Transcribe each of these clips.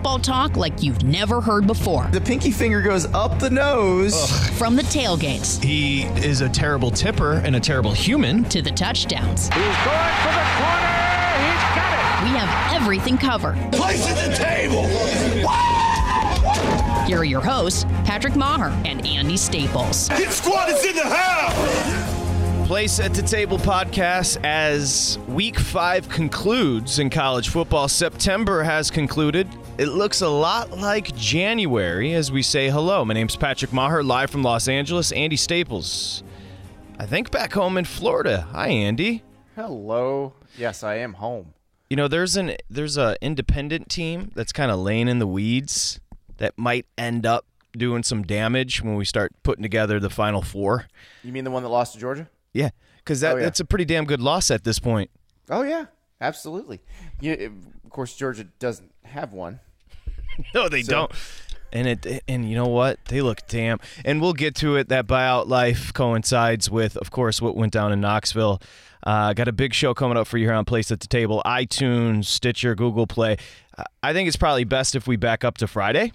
football talk like you've never heard before. The pinky finger goes up the nose. From the tailgates He is a terrible tipper and a terrible human. to the touchdowns, He's going for the corner. He's got it. we have everything covered. Place at the table. Here are your hosts, Patrick Maher and Andy Staples. Hit squad is in the house. Place at the Table podcast as week five concludes in college football. September has concluded. It looks a lot like January as we say hello. My name's Patrick Maher, live from Los Angeles. Andy Staples, I think back home in Florida. Hi, Andy. Hello. Yes, I am home. You know, there's an there's a independent team that's kind of laying in the weeds that might end up doing some damage when we start putting together the final four. You mean the one that lost to Georgia? Yeah, because that, Oh, yeah. that's a pretty damn good loss at this point. Oh yeah, absolutely. You, of course, Georgia doesn't have one. No, they So- don't. And it and you know what? They look damn. And we'll get to it. That buyout life coincides with, of course, what went down in Knoxville. Uh, got a big show coming up for you here on Place at the Table, iTunes, Stitcher, Google Play. Uh, I think it's probably best if we back up to Friday.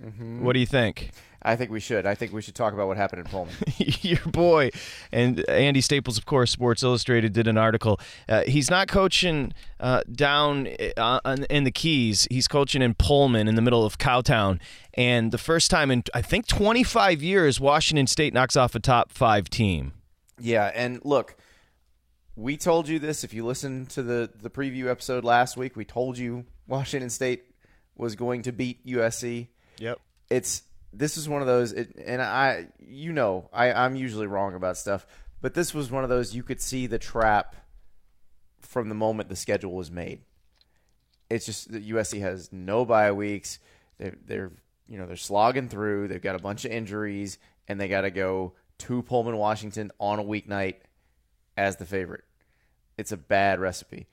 Mm-hmm. What do you think? I think we should. I think we should talk about what happened in Pullman. your boy and Andy Staples, of course, Sports Illustrated did an article. Uh, he's not coaching uh, down uh, in the Keys. He's coaching in Pullman in the middle of Cowtown. And the first time in I think 25 years, Washington State knocks off a top five team. yeah, and look, we told you this. If you listened to the the preview episode last week, we told you Washington State was going to beat USC. Yep. it's this is one of those it, and i you know I, i'm usually wrong about stuff but this was one of those you could see the trap from the moment the schedule was made. It's just that usc has no bye weeks. They're, they're you know they're slogging through. They've got a bunch of injuries and they got to go to pullman washington on a weeknight as the favorite. It's a bad recipe.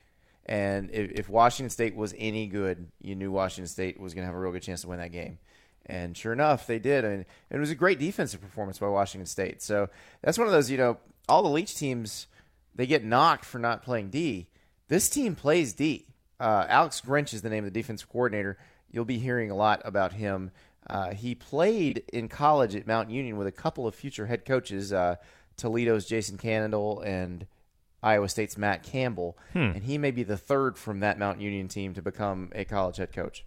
And if, if Washington State was any good, you knew Washington State was going to have a real good chance to win that game. And sure enough, they did. And it was a great defensive performance by Washington State. So that's one of those, you know, all the Leach teams, they get knocked for not playing D. This team plays D. Uh, Alex Grinch is the name of the defensive coordinator. You'll be hearing a lot about him. Uh, he played in college at Mount Union with a couple of future head coaches, uh, Toledo's Jason Candle and Iowa State's Matt Campbell, and he may be the third from that Mount Union team to become a college head coach.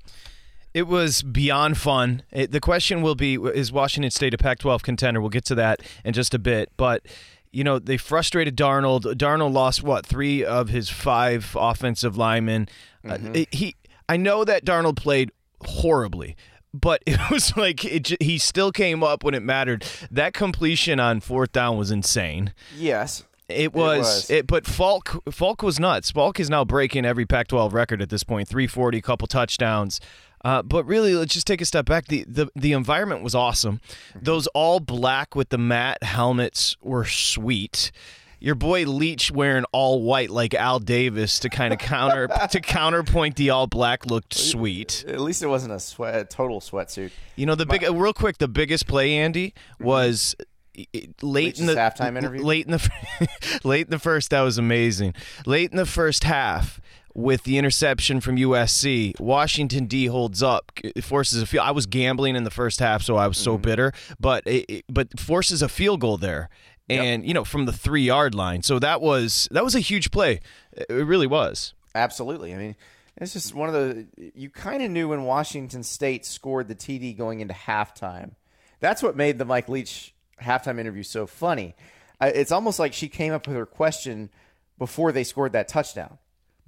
It was beyond fun. It, the question will be is Washington State a Pac 12 contender? We'll get to that in just a bit. But, you know, they frustrated Darnold. Darnold lost, what, three of his five offensive linemen. Uh, it- he, I know that Darnold played horribly. But it was like it, he still came up when it mattered. That completion on fourth down was insane. Yes, It was, was. it, but Falk Falk was nuts. Falk is now breaking every Pac-12 record at this point. 340, couple touchdowns. Uh, but really, let's just take a step back. The, the the environment was awesome. Those all black with the matte helmets were sweet. Your boy Leach wearing all white like Al Davis to kind of counter to counterpoint the all black looked sweet. at least it wasn't a sweat, a total sweatsuit. You know the big uh, real quick. The biggest play, Andy, was i- i- late in the halftime interview? Late in the late in the first, that was amazing. Late in the first half. With the interception from USC, Washington D holds up, forces a field. I was gambling in the first half, so I was so mm-hmm. bitter. But it, but forces a field goal there, and you know from the three yard line. So that was that was a huge play. It really was. Absolutely. I mean, it's just one of the you kind of knew when Washington State scored the TD going into halftime. That's what made the Mike Leach halftime interview so funny. It's almost like she came up with her question before they scored that touchdown.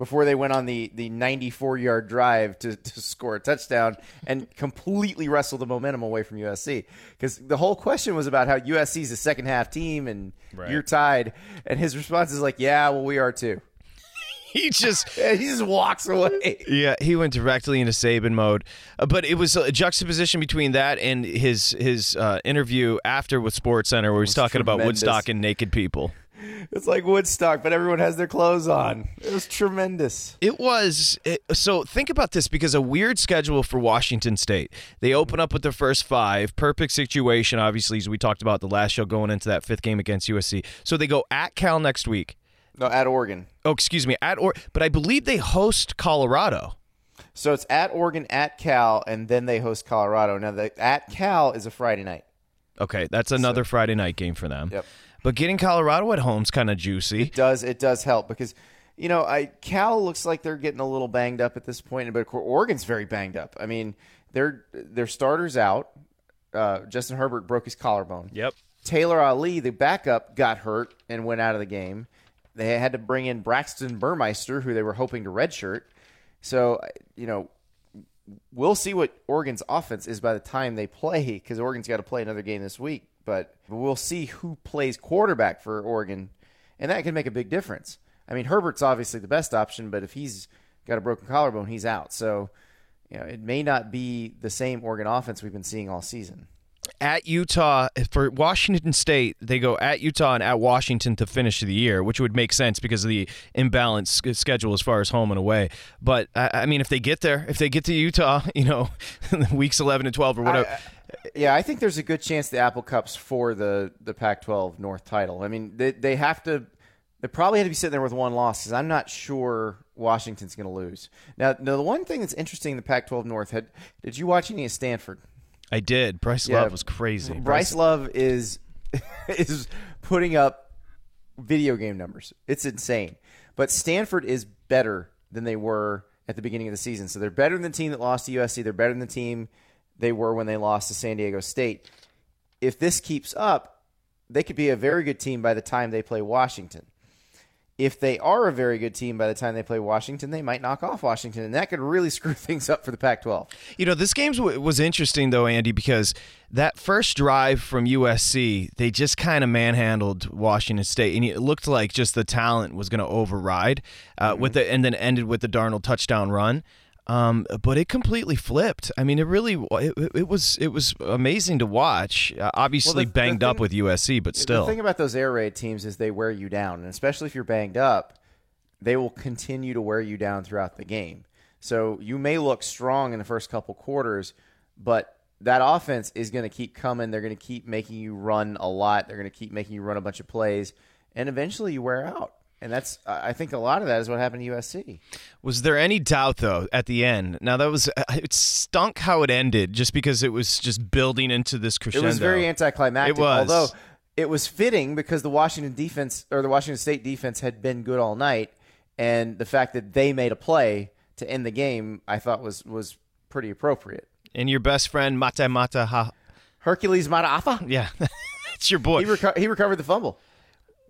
Before they went on the, the 94 yard drive to, to score a touchdown and completely wrestle the momentum away from USC. Because the whole question was about how USC's a second half team and you're tied. And his response is like, yeah, well, we are too. He just And he just walks away. Yeah, he went directly into Saban mode. Uh, but it was a juxtaposition between that and his his uh, interview after with Sports Center, where he's talking about. Woodstock and naked people. It's like Woodstock, but everyone has their clothes on. It was tremendous. It was it, so. Think about this because a weird schedule for Washington State. They open up with the first five, perfect situation. Obviously, as we talked about the last show, going into that fifth game against USC. So they go at Cal next week. No, at Oregon. Oh, excuse me, at or, but I believe they host Colorado. So it's at Oregon, at Cal, and then they host Colorado. Now, the at Cal is a Friday night. Okay, that's another Friday night game for them. Yep. But getting Colorado at home's kind of juicy. It does it does help because you know I Cal looks like they're getting a little banged up at this point, but Oregon's very banged up. I mean, their their starters out. Uh, Justin Herbert broke his collarbone. Yep. Taylor Alie, the backup, got hurt and went out of the game. They had to bring in Braxton Burmeister, who they were hoping to redshirt. So you know, we'll see what Oregon's offense is by the time they play because Oregon's got to play another game this week. But we'll see who plays quarterback for Oregon, and that can make a big difference. I mean, Herbert's obviously the best option, but if he's got a broken collarbone, he's out. So, you know, it may not be the same Oregon offense we've been seeing all season. At Utah for Washington State, they go at Utah and at Washington to finish the year, which would make sense because of the imbalanced schedule as far as home and away. But I, I mean, if they get there, if they get to Utah, you know, weeks eleven and twelve or whatever. I, yeah, I think there's a good chance the Apple Cups for the the Pac-12 North title. I mean, they they have to. They probably had to be sitting there with one loss because I'm not sure Washington's going to lose. Now, now, the one thing that's interesting in the Pac-12 North had did you watch any of Stanford? I did. Bryce Yeah. Love was crazy. Bryce Love is is putting up video game numbers. It's insane. But Stanford is better than they were at the beginning of the season. So they're better than the team that lost to USC. They're better than the team they were when they lost to San Diego State. If this keeps up, they could be a very good team by the time they play Washington. If they are a very good team by the time they play Washington, they might knock off Washington, and that could really screw things up for the Pac-12. You know, this game was interesting though, Andy, because that first drive from USC, they just kind of manhandled Washington State, and it looked like just the talent was going to override uh, with the, and then ended with the Darnold touchdown run. Um, but it completely flipped. I mean, it really it, it was it was amazing to watch. Uh, obviously the- the banged up thing- with USC, but still. The thing about those air raid teams is they wear you down, and especially if you're banged up, they will continue to wear you down throughout the game. So you may look strong in the first couple quarters, but that offense is going to keep coming. They're going to keep making you run a lot. They're going to keep making you run a bunch of plays, and eventually you wear out. And that's I think a lot of that is what happened to USC. Was there any doubt though at the end? Now that was uh, it stunk how it ended, just because it was just building into this crescendo. It was very anticlimactic. It was. Although it was fitting because the Washington defense or the Washington State defense had been good all night, and the fact that they made a play to end the game, I thought was was pretty appropriate. And your best friend Mata Mata ha Hercules Mataafa, yeah. it's your boy. he reco- he recovered the fumble.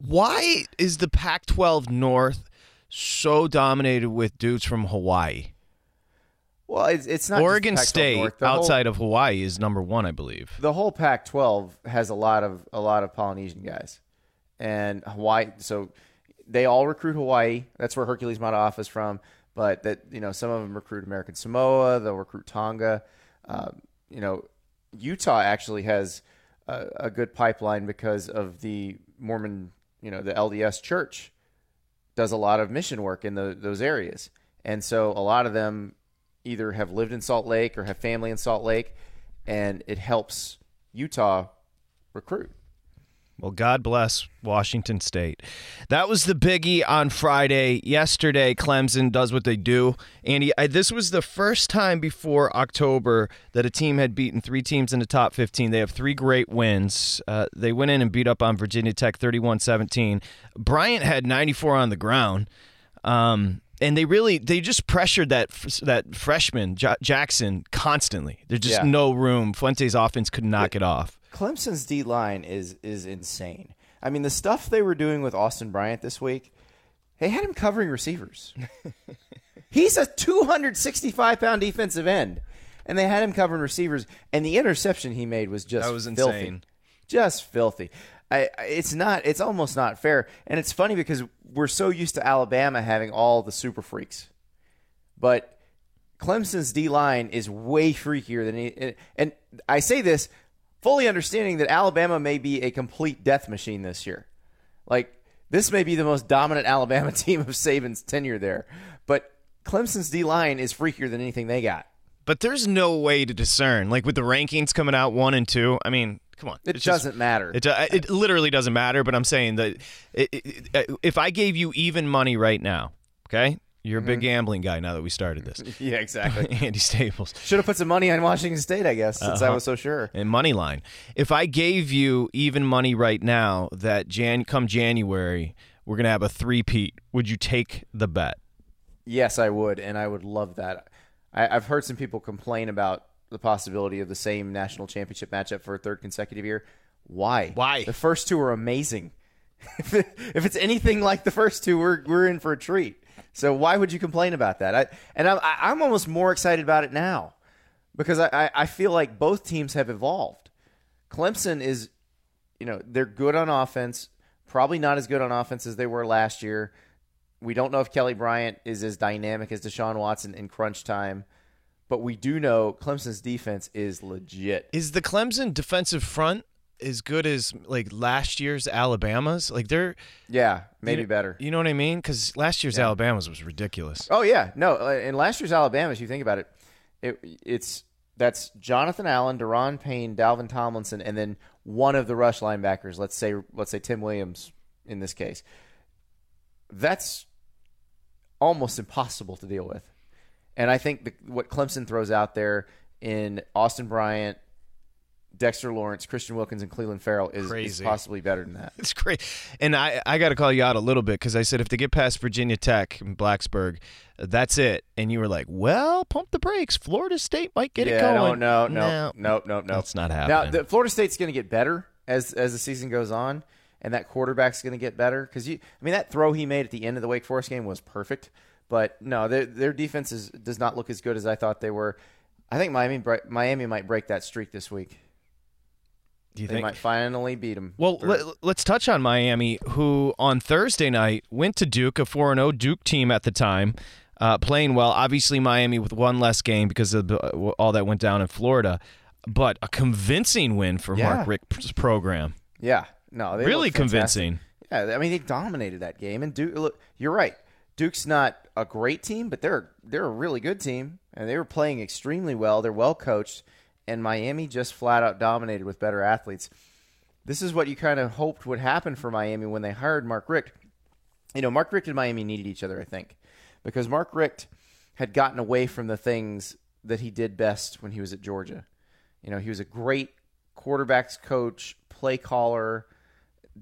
Why is the Pac 12 North so dominated with dudes from Hawaii? Well, it's, it's not Oregon Pac-12 State North. The whole- outside of Hawaii is number 1, I believe. the whole Pac-12 has a lot of a lot of Polynesian guys, and Hawaii. So they all recruit Hawaii. That's where Hercules Mataafa is from. But that you know, some of them recruit American Samoa. They'll recruit Tonga. Um, you know, Utah actually has a, a good pipeline because of the Mormon. You know, the LDS Church does a lot of mission work in the, those areas, and so a lot of them either have lived in Salt Lake or have family in Salt Lake, and it helps Utah recruit. Well, God bless Washington State. That was the biggie on Friday. Yesterday, Clemson does what they do. Andy, I, this was the first time before October that a team had beaten three teams in the top 15. They have three great wins. Uh, they went in and beat up on Virginia Tech 31 17. Bryant had 94 on the ground. Um, and they really they just pressured that that freshman Ja- Jackson constantly. There's just Yeah. no room. Fuente's offense could knock it off. Clemson's D line is is insane. I mean, the stuff they were doing with Austin Bryant this week, they had him covering receivers. He's a 265 pound defensive end, and they had him covering receivers. And the interception he made was just That was filthy. insane. just filthy. I, it's not. It's almost not fair, and it's funny because we're so used to Alabama having all the super freaks, but Clemson's D line is way freakier than any. And I say this fully understanding that Alabama may be a complete death machine this year. Like this may be the most dominant Alabama team of Saban's tenure there, but Clemson's D line is freakier than anything they got. But there's no way to discern. Like with the rankings coming out one and two, I mean, come on. It doesn't matter. It, it literally doesn't matter. But I'm saying that it, it, if I gave you even money right now, okay, You're a big mm-hmm. gambling guy now that we started this. Yeah, exactly. Andy Staples. Should have put some money on Washington State, I guess, since I uh-huh. was so sure. and money line. If I gave you even money right now that Jan come January we're gonna have a three-peat, would you take the bet? Yes, I would, and I would love that. I, I've heard some people complain about the possibility of the same national championship matchup for a third consecutive year. Why? Why? The first two are amazing. if, it, if it's anything like the first two, we're we're in for a treat. So why would you complain about that? I, and I'm I'm almost more excited about it now because I, I feel like both teams have evolved. Clemson is, you know, they're good on offense. Probably not as good on offense as they were last year. We don't know if Kelly Bryant is as dynamic as Deshaun Watson in crunch time, but we do know Clemson's defense is legit. Is the Clemson defensive front as good as like last year's Alabama's? Like they're Yeah, maybe you know, better. You know what I mean? Because last year's Alabama's was ridiculous. Oh yeah, no. uh, In last year's Alabama's. if you think about it, it it's that's Jonathan Allen, Da'Ron Payne, Dalvin Tomlinson, and then one of the rush linebackers. Let's say let's say Tim Williams in this case. That's almost impossible to deal with, and I think the, what Clemson throws out there in Austin Bryant, Dexter Lawrence, Christian Wilkins, and Clelin Ferrell is, is possibly better than that. It's great. And I, I got to call you out a little bit because I said if they get past Virginia Tech and Blacksburg, that's it. And you were like, well, pump the brakes. Florida State might get yeah, it going. No, no, no, no, no, no. That's not Now, happening. the, Florida State's going to get better as as the season goes on, and that quarterback's going to get better because you. I mean, that throw he made at the end of the Wake Forest game was perfect, but no, their their defense is, does not look as good as I thought they were. I think Miami Miami might break that streak this week. Do you They think? might finally beat them. Well, let, us touch on Miami, who on Thursday night went to Duke, a 4 0 Duke team at the time, uh, playing well. Obviously, Miami with one less game because of the, all that went down in Florida, but a convincing win for Yeah. Mark Richt's program. yeah, no, they Really convincing. Yeah, I mean they dominated that game, and Duke. Look, you're right. Duke's not a great team, but they're they're a really good team, and they were playing extremely well. They're well coached, and Miami just flat out dominated with better athletes. This is what you kind of hoped would happen for Miami when they hired Mark Richt. You know, Mark Richt and Miami needed each other, I think, because Mark Richt had gotten away from the things that he did best when he was at Georgia. You know, he was a great quarterbacks coach, play caller,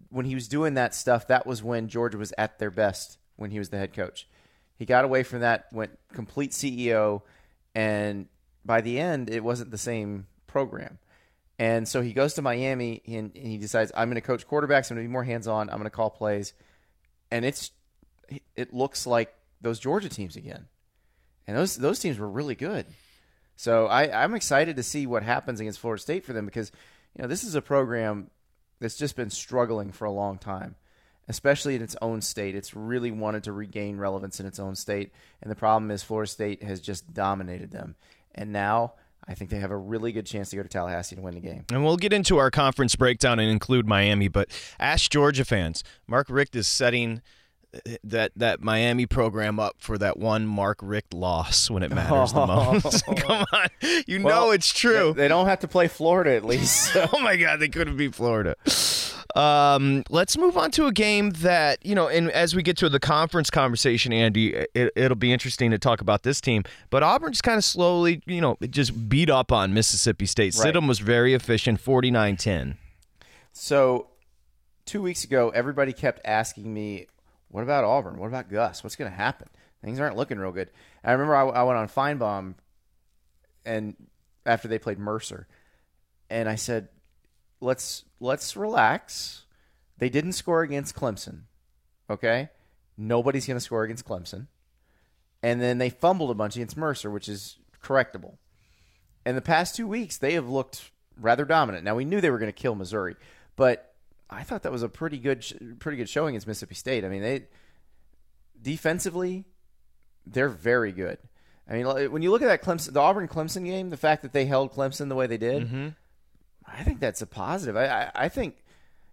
when he was doing that stuff, that was when Georgia was at their best when he was the head coach. He got away from that, went complete CEO, and by the end, it wasn't the same program. And so he goes to Miami and, and he decides, I'm going to coach quarterbacks. I'm going to be more hands on. I'm going to call plays. And it's it looks like those Georgia teams again. And those those teams were really good. So I, I'm excited to see what happens against Florida State for them because you know this is a program that's just been struggling for a long time, especially in its own state. It's really wanted to regain relevance in its own state, and the problem is Florida State has just dominated them. And now I think they have a really good chance to go to Tallahassee to win the game. And we'll get into our conference breakdown and include Miami, but ask Georgia fans. Mark Richt is setting that that Miami program up for that one Mark Richt loss when it matters the most. Come on, you know it's true. They don't have to play Florida at least. so- oh my God, they couldn't beat Florida. Um, let's move on to a game that you know, and as we get to the conference conversation, Andy, it, it'll be interesting to talk about this team. But Auburn's kind of slowly, you know, just beat up on Mississippi State. Right. Stidham was very efficient, 49-10. So, two weeks ago, everybody kept asking me, "What about Auburn? What about Gus? What's going to happen? Things aren't looking real good." I remember I, I went on Finebaum, and after they played Mercer, and I said, "Let's let's relax. They didn't score against Clemson, okay? Nobody's going to score against Clemson." And then they fumbled a bunch against Mercer, which is correctable. In the past two weeks, they have looked rather dominant. Now we knew they were going to kill Missouri, but I thought that was a pretty good, pretty good showing against Mississippi State. I mean, they defensively, they're very good. I mean, when you look at that Clemson, the Auburn Clemson game, the fact that they held Clemson the way they did, mm-hmm. I think that's a positive. I, I, I think,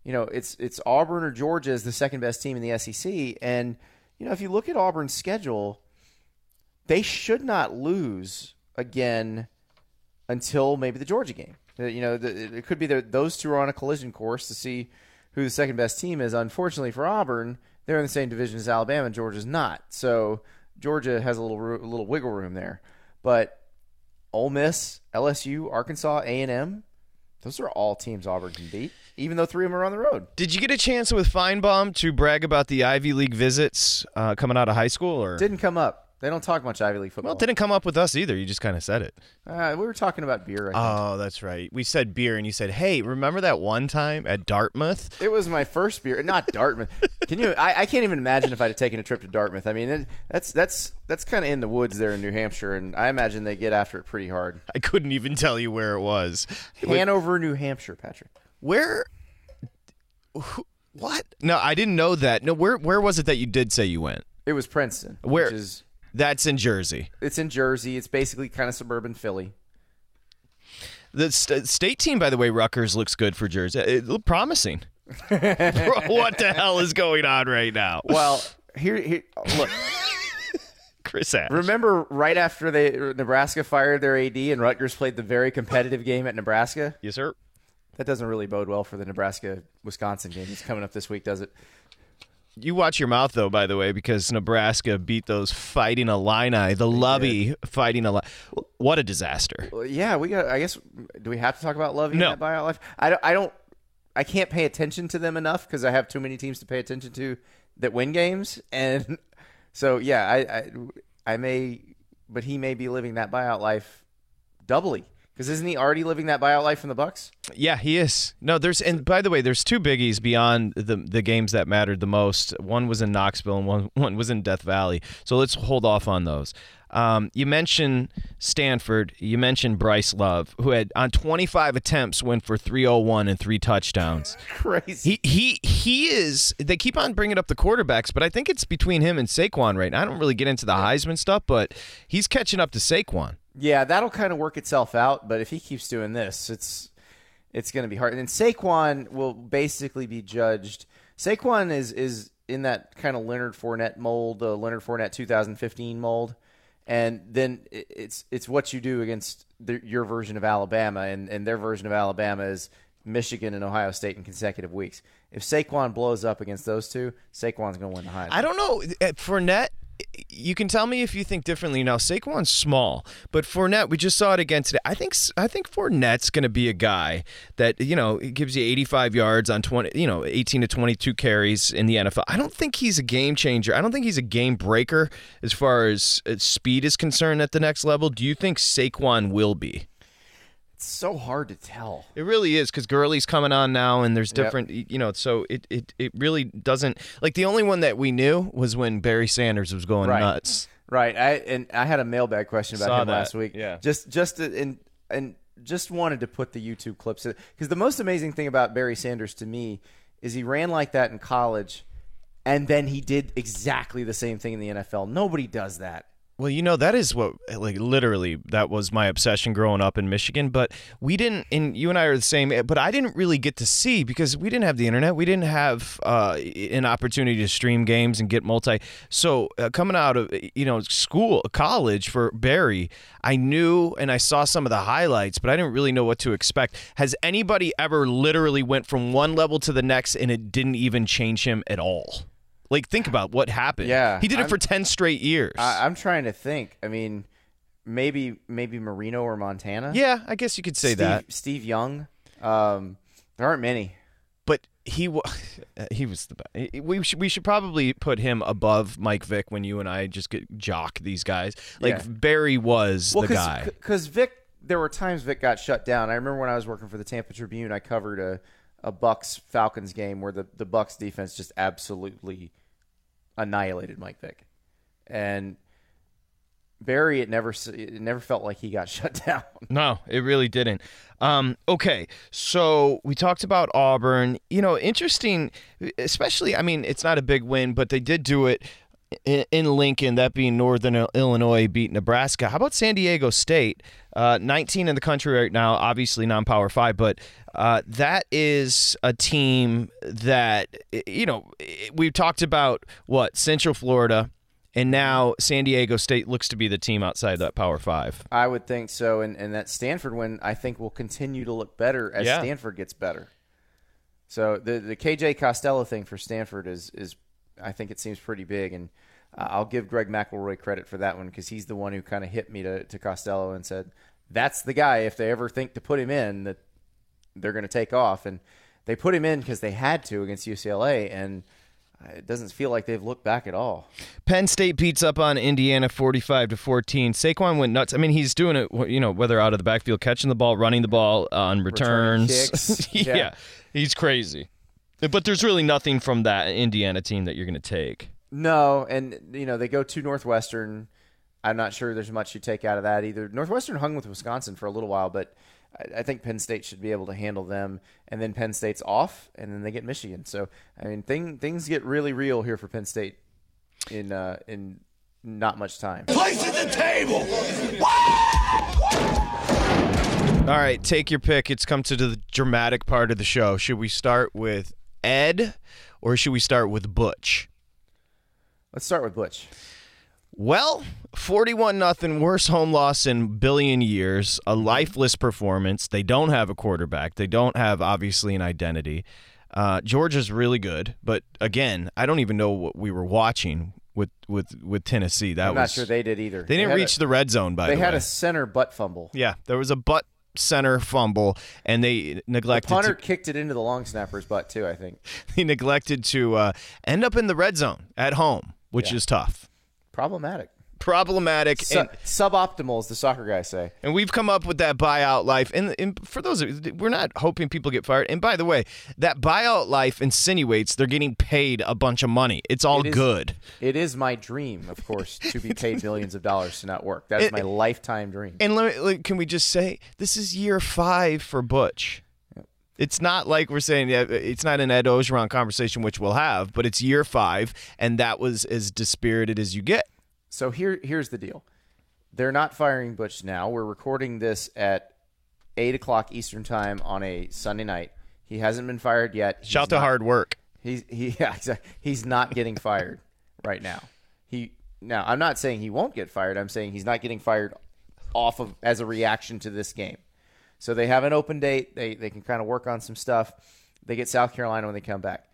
you know, it's it's Auburn or Georgia is the second best team in the SEC, and you know, if you look at Auburn's schedule, they should not lose again until maybe the Georgia game. Uh, You know, the, it could be that those two are on a collision course to see who the second best team is. Unfortunately for Auburn, they're in the same division as Alabama, Georgia's not. So Georgia has a little a little wiggle room there, but Ole Miss, LSU, Arkansas, A and M, those are all teams Auburn can beat, even though three of them are on the road. Did you get a chance with Finebaum to brag about the Ivy League visits uh, coming out of high school, or Didn't come up. They don't talk much Ivy League football. well, it didn't come up with us either. You just kind of said it. Uh, we were talking about beer. I think. Oh, that's right. We said beer, and you said, "Hey, remember that one time at Dartmouth?" It was my first beer, not Dartmouth. Can you? I, I can't even imagine if I'd have taken a trip to Dartmouth. I mean, it, that's that's that's kind of in the woods there in New Hampshire, and I imagine they get after it pretty hard. I couldn't even tell you where it was. Hanover, New Hampshire, Patrick. Where? wh- What? No, I didn't know that. No, where? Where was it that you did say you went? It was Princeton. Where? Which is That's in Jersey. it's in Jersey. It's basically kind of suburban Philly. The st- state team, by the way, Rutgers looks good for Jersey. It looked promising. what the hell is going on right now? Well, here, here look. Chris Ash. Remember right after they Nebraska fired their AD and Rutgers played the very competitive game at Nebraska? Yes, sir. That doesn't really bode well for the Nebraska Wisconsin game that's coming up this week, does it? You watch your mouth though, by the way, because Nebraska beat those fighting Illini, the Lovie fighting Illini. What a disaster! Well, yeah, we got. I guess do we have to talk about Lovie No. in that buyout life? I don't. I don't. I can't pay attention to them enough because I have too many teams to pay attention to that win games, and so yeah, I, I, I may, but he may be living that buyout life doubly because isn't he already living that buyout life in the Bucs? Yeah, he is. No, there's and by the way, there's two biggies beyond the the games that mattered the most. One was in Knoxville and one one was in Death Valley. So let's hold off on those. Um, you mentioned Stanford. You mentioned Bryce Love, who had on 25 attempts went for 301 and three touchdowns. Crazy. He he he is. They keep on bringing up the quarterbacks, but I think it's between him and Saquon right now. I don't really get into the Heisman stuff, but he's catching up to Saquon. Yeah, that'll kind of work itself out. But if he keeps doing this, it's it's going to be hard. And then Saquon will basically be judged. Saquon is is in that kind of Leonard Fournette mold, the Leonard Fournette 2015 mold. And then it- it's it's what you do against the, your version of Alabama, and, and their version of Alabama is Michigan and Ohio State in consecutive weeks. If Saquon blows up against those two, Saquon's going to win the Heisman. I don't know. Uh, Fournette, you can tell me if you think differently. Now Saquon's small, but Fournette, we just saw it again today. I think I think Fournette's going to be a guy that you know gives you 85 yards on 20, you know, 18 to 22 carries in the NFL. I don't think he's a game changer. I don't think he's a game breaker as far as speed is concerned at the next level. Do you think Saquon will be? It's so hard to tell. It really is because Gurley's coming on now, and there's Yep. different, you know. So it, it it really doesn't like the only one that we knew was when Barry Sanders was going Right. nuts. Right. I and I had a mailbag question about Saw him that, last week. yeah. Just just and and just wanted to put the YouTube clips because the most amazing thing about Barry Sanders to me is he ran like that in college, and then he did exactly the same thing in the NFL. Nobody does that. Well, you know that is what like literally that was my obsession growing up in Michigan. But we didn't, and you and I are the same. But I didn't really get to see because we didn't have the internet. We didn't have uh, an opportunity to stream games and get multi. So uh, coming out of you know school, college for Barry, I knew and I saw some of the highlights, but I didn't really know what to expect. Has anybody ever literally went from one level to the next and it didn't even change him at all? Like think about what happened. Yeah, he did it I'm- for ten straight years. I, I'm trying to think. I mean, maybe maybe Marino or Montana. Yeah, I guess you could say Steve, that. Steve Young. Um, there aren't many. But he wa- he was the best. We should we should probably put him above Mike Vick when you and I just get jock these guys. Like Yeah. Barry was the guy. Because Vick, there were times Vick got shut down. I remember when I was working for the Tampa Tribune, I covered a, a Bucs Falcons game where the, the Bucs defense just absolutely annihilated Mike Vick, and Barry, it never it never felt like he got shut down. No, it really didn't. Um, okay, so we talked about Auburn. You know, interesting, especially. I mean, it's not a big win, but they did do it in, in Lincoln. That being Northern Illinois beat Nebraska. How about San Diego State? Uh, 19 in the country right now, obviously non-power five, but uh, that is a team that you know we've talked about. What Central Florida. And now San Diego State looks to be the team outside that Power Five. I would think so, and and that Stanford win I think will continue to look better as Yeah. Stanford gets better. So the the KJ Costello thing for Stanford is is I think it seems pretty big, and uh, I'll give Greg McElroy credit for that one because he's the one who kind of hit me to, to Costello and said, "That's the guy. If they ever think to put him in, that they're going to take off." And they put him in because they had to against UCLA, and it doesn't feel like they've looked back at all. Penn State beats up on Indiana 45 to 14. Saquon went nuts. I mean, he's doing it, you know, whether out of the backfield, catching the ball, running the ball on returns. yeah. Yeah. he's crazy. But there's really nothing from that Indiana team that you're going to take. No, and you know they go to Northwestern. I'm not sure there's much you take out of that either. Northwestern hung with Wisconsin for a little while, but I, I think Penn State should be able to handle them. And then Penn State's off, and then they get Michigan. So I mean, thing, things get really real here for Penn State in uh, in not much time. Place at the table. All right, take your pick. It's come to the dramatic part of the show. Should we start with Ed or should we start with Butch? Let's start with Butch. Well, 41 nothing, worst home loss in billion years, a lifeless performance. They don't have a quarterback. They don't have obviously an identity. Uh, Georgia's really good, but again, I don't even know what we were watching with with with Tennessee. That I'm was not sure they did either. They didn't reach a, the red zone by the way. They the had way. a center butt fumble. yeah, there was a butt center fumble, and they neglected Punter to, kicked it into the long snapper's butt too. I think they neglected to uh, end up in the red zone at home, which Yeah. is tough, problematic. Problematic. Su- and, suboptimal, as the soccer guys say. And we've come up with that buyout life. And, and for those, of- we're not hoping people get fired. And by the way, that buyout life insinuates they're getting paid a bunch of money. It's all It is- good. It is my dream, of course, to be paid millions of dollars to not work. That is It- my lifetime dream. And let me, can we just say this is year five for Butch? It's not like we're saying yeah, it's not an Ed Orgeron conversation, which we'll have, but it's year five, and that was as dispirited as you get. So here, here's the deal. They're not firing Butch now. We're recording this at eight o'clock Eastern time on a Sunday night. He hasn't been fired yet. He's Shout to hard work. He's he yeah, exactly. He's not getting fired right now. He now I'm not saying he won't get fired. I'm saying he's not getting fired off of as a reaction to this game. So they have an open date. They they can kind of work on some stuff. They get South Carolina when they come back.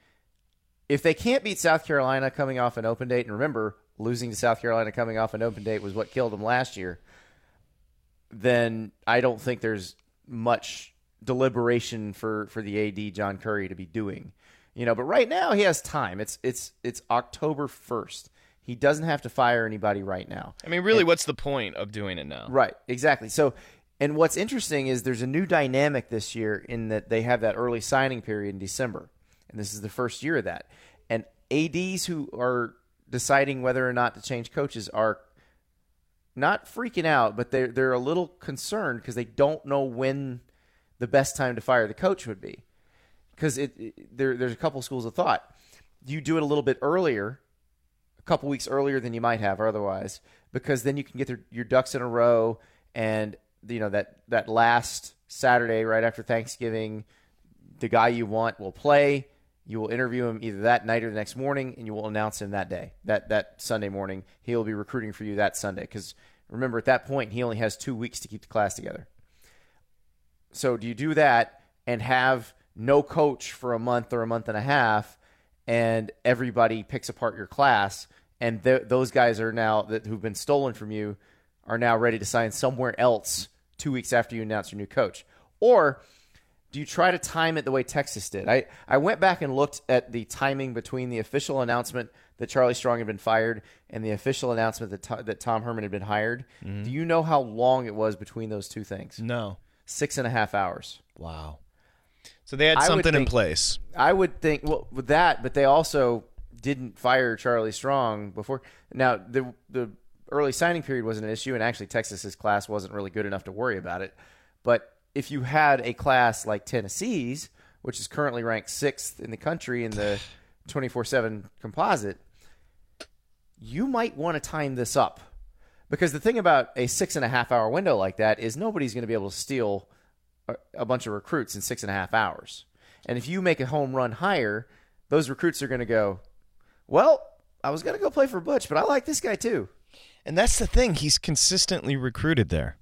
If they can't beat South Carolina coming off an open date, and remember losing to South Carolina coming off an open date was what killed him last year, then I don't think there's much deliberation for for the AD John Currie to be doing. You know, but right now he has time. It's it's it's October 1st. He doesn't have to fire anybody right now. I mean, really, what's the point of doing it now? Right, exactly. So, and what's interesting is there's a new dynamic this year in that they have that early signing period in December, and this is the first year of that. And ads who are deciding whether or not to change coaches are not freaking out, but they're they're a little concerned because they don't know when the best time to fire the coach would be. Because it, it- there there's a couple schools of thought. You do it a little bit earlier, a couple weeks earlier than you might have otherwise, because then you can get their, your ducks in a row, and you know that that last Saturday right after Thanksgiving, the guy you want will play. You will interview him either that night or the next morning, and you will announce him that day, that that Sunday morning. He will be recruiting for you that Sunday. Because remember, at that point, he only has two weeks to keep the class together. So do you do that and have no coach for a month or a month and a half, and everybody picks apart your class, and th- those guys are now that who've been stolen from you are now ready to sign somewhere else two weeks after you announce your new coach, or do you try to time it the way Texas did? I, I went back and looked at the timing between the official announcement that Charlie Strong had been fired and the official announcement that, To- that Tom Herman had been hired. Mm-hmm. Do you know how long it was between those two things? No. Six and a half hours. Wow. So they had I something in place. I would think well with that, but they also didn't fire Charlie Strong before. Now the the early signing period wasn't an issue, and actually Texas's class wasn't really good enough to worry about it. But if you had a class like Tennessee's, which is currently ranked sixth in the country in the twenty four seven composite, you might want to time this up. Because the thing about a six and a half hour window like that is nobody's going to be able to steal a, a bunch of recruits in six and a half hours. And if you make a home run hire, those recruits are going to go, well, I was going to go play for Butch, but I like this guy too. And that's the thing. He's consistently recruited there.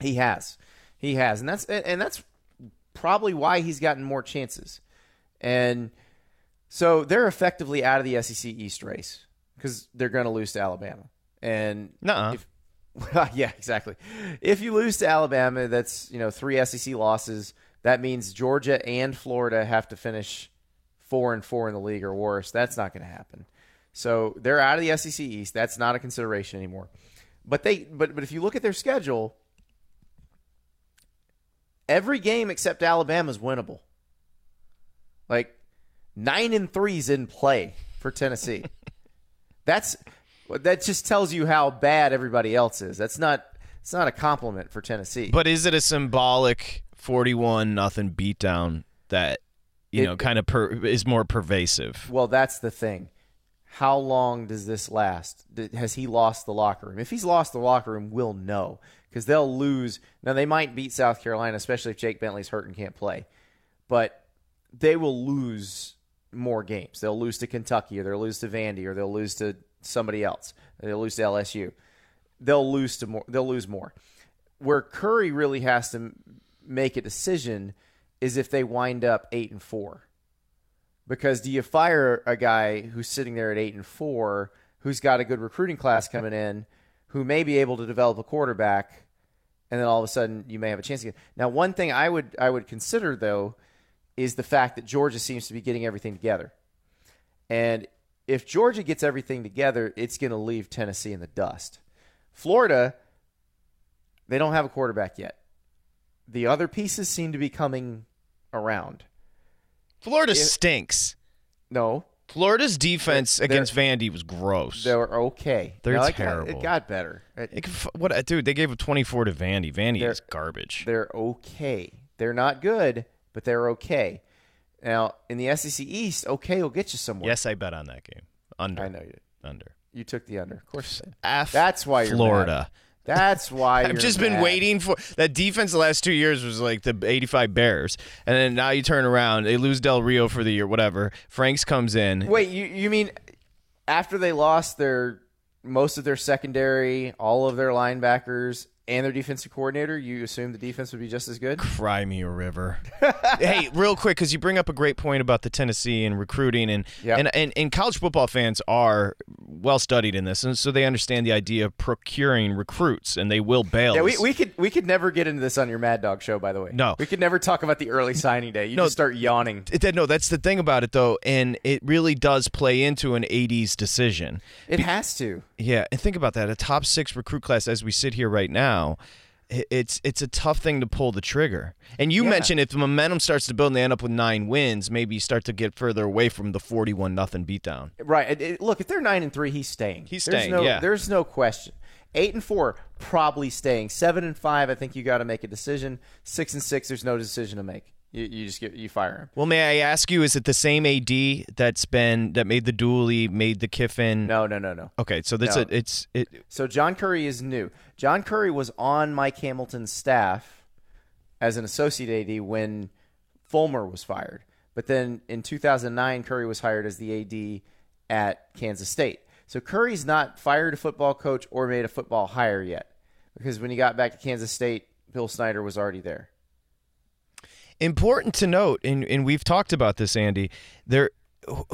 He has, he has, and that's and that's probably why he's gotten more chances. And so they're effectively out of the SEC East race because they're going to lose to Alabama. And if- yeah, exactly. If you lose to Alabama, that's you know three SEC losses. That means Georgia and Florida have to finish four and four in the league or worse. That's not going to happen. So they're out of the SEC East. That's not a consideration anymore. But they, but but if you look at their schedule, every game except Alabama is winnable. Like nine and three's in play for Tennessee. That's that just tells you how bad everybody else is. That's not it's not a compliment for Tennessee. But is it a symbolic 41 nothing beatdown that you It- know kind of per, is more pervasive? well, that's the thing. How long does this last? Has he lost the locker room? If he's lost the locker room, we'll know because they'll lose. Now they might beat South Carolina, especially if Jake Bentley's hurt and can't play. But they will lose more games. They'll lose to Kentucky, or they'll lose to Vandy, or they'll lose to somebody else. They'll lose to LSU. They'll lose to more. They'll lose more. Where Currie really has to make a decision is if they wind up eight and four. Because do you fire a guy who's sitting there at eight and four, who's got a good recruiting class coming in, who may be able to develop a quarterback, and then all of a sudden you may have a chance again. Now, one thing I would I would consider though is the fact that Georgia seems to be getting everything together, and if Georgia gets everything together, it's going to leave Tennessee in the dust. Florida, they don't have a quarterback yet. The other pieces seem to be coming around. Florida stinks. No, Florida's defense They're- against Vandy was gross. They were okay. They're Now, it got- terrible. It got better. It- f- what uh, dude? They gave up 24 to Vandy. Vandy is garbage. they're okay. They're not good, but they're okay. Now in the SEC East, okay will get you somewhere. Yes, I bet on that game. Under. I know you. did. Under. You took the under, of course. F That's why you're Florida. That's why I've just been mad. waiting for that defense. The last two years was like the '85 Bears, and then now you turn around, they lose Del Rio for the year, whatever. Franks comes in. Wait, you you mean after they lost their most of their secondary, all of their linebackers, and their defensive coordinator, you assume the defense would be just as good? Cry me a river. hey, real quick, because you bring up a great point about the Tennessee and recruiting, and, Yep. and and and college football fans are well studied in this, and so they understand the idea of procuring recruits, and they will bail. Yeah, we, we could we could never get into this on your Mad Dog show. By the way, No. we could never talk about the early signing day. You No. just start yawning. It- no, that's the thing about it, though, and it really does play into an AD's decision. It has to. Yeah, and think about that. A top six recruit class as we sit here right now, it's it's a tough thing to pull the trigger. And you Yeah. mentioned if the momentum starts to build and they end up with nine wins, maybe you start to get further away from the forty-one nothing beatdown. Right. It- it- look, if they're nine and three, he's staying. He's There's staying, No, yeah. There's no question. Eight and four, probably staying. Seven and five, I think you got to make a decision. Six and six, there's no decision to make. You, you just get you fire him. Well, may I ask you, is it the same AD that's been that made the Dooley, made the Kiffin? No, no, no, no. Okay, so that's No. it. It's it. So John Currie is new. John Currie was on Mike Hamilton's staff as an associate AD when Fulmer was fired. But then in 2009, Currie was hired as the AD at Kansas State. So Currie's not fired a football coach or made a football hire yet. Because when he got back to Kansas State, Bill Snyder was already there. Important to note, and, and we've talked about this, Andy. There,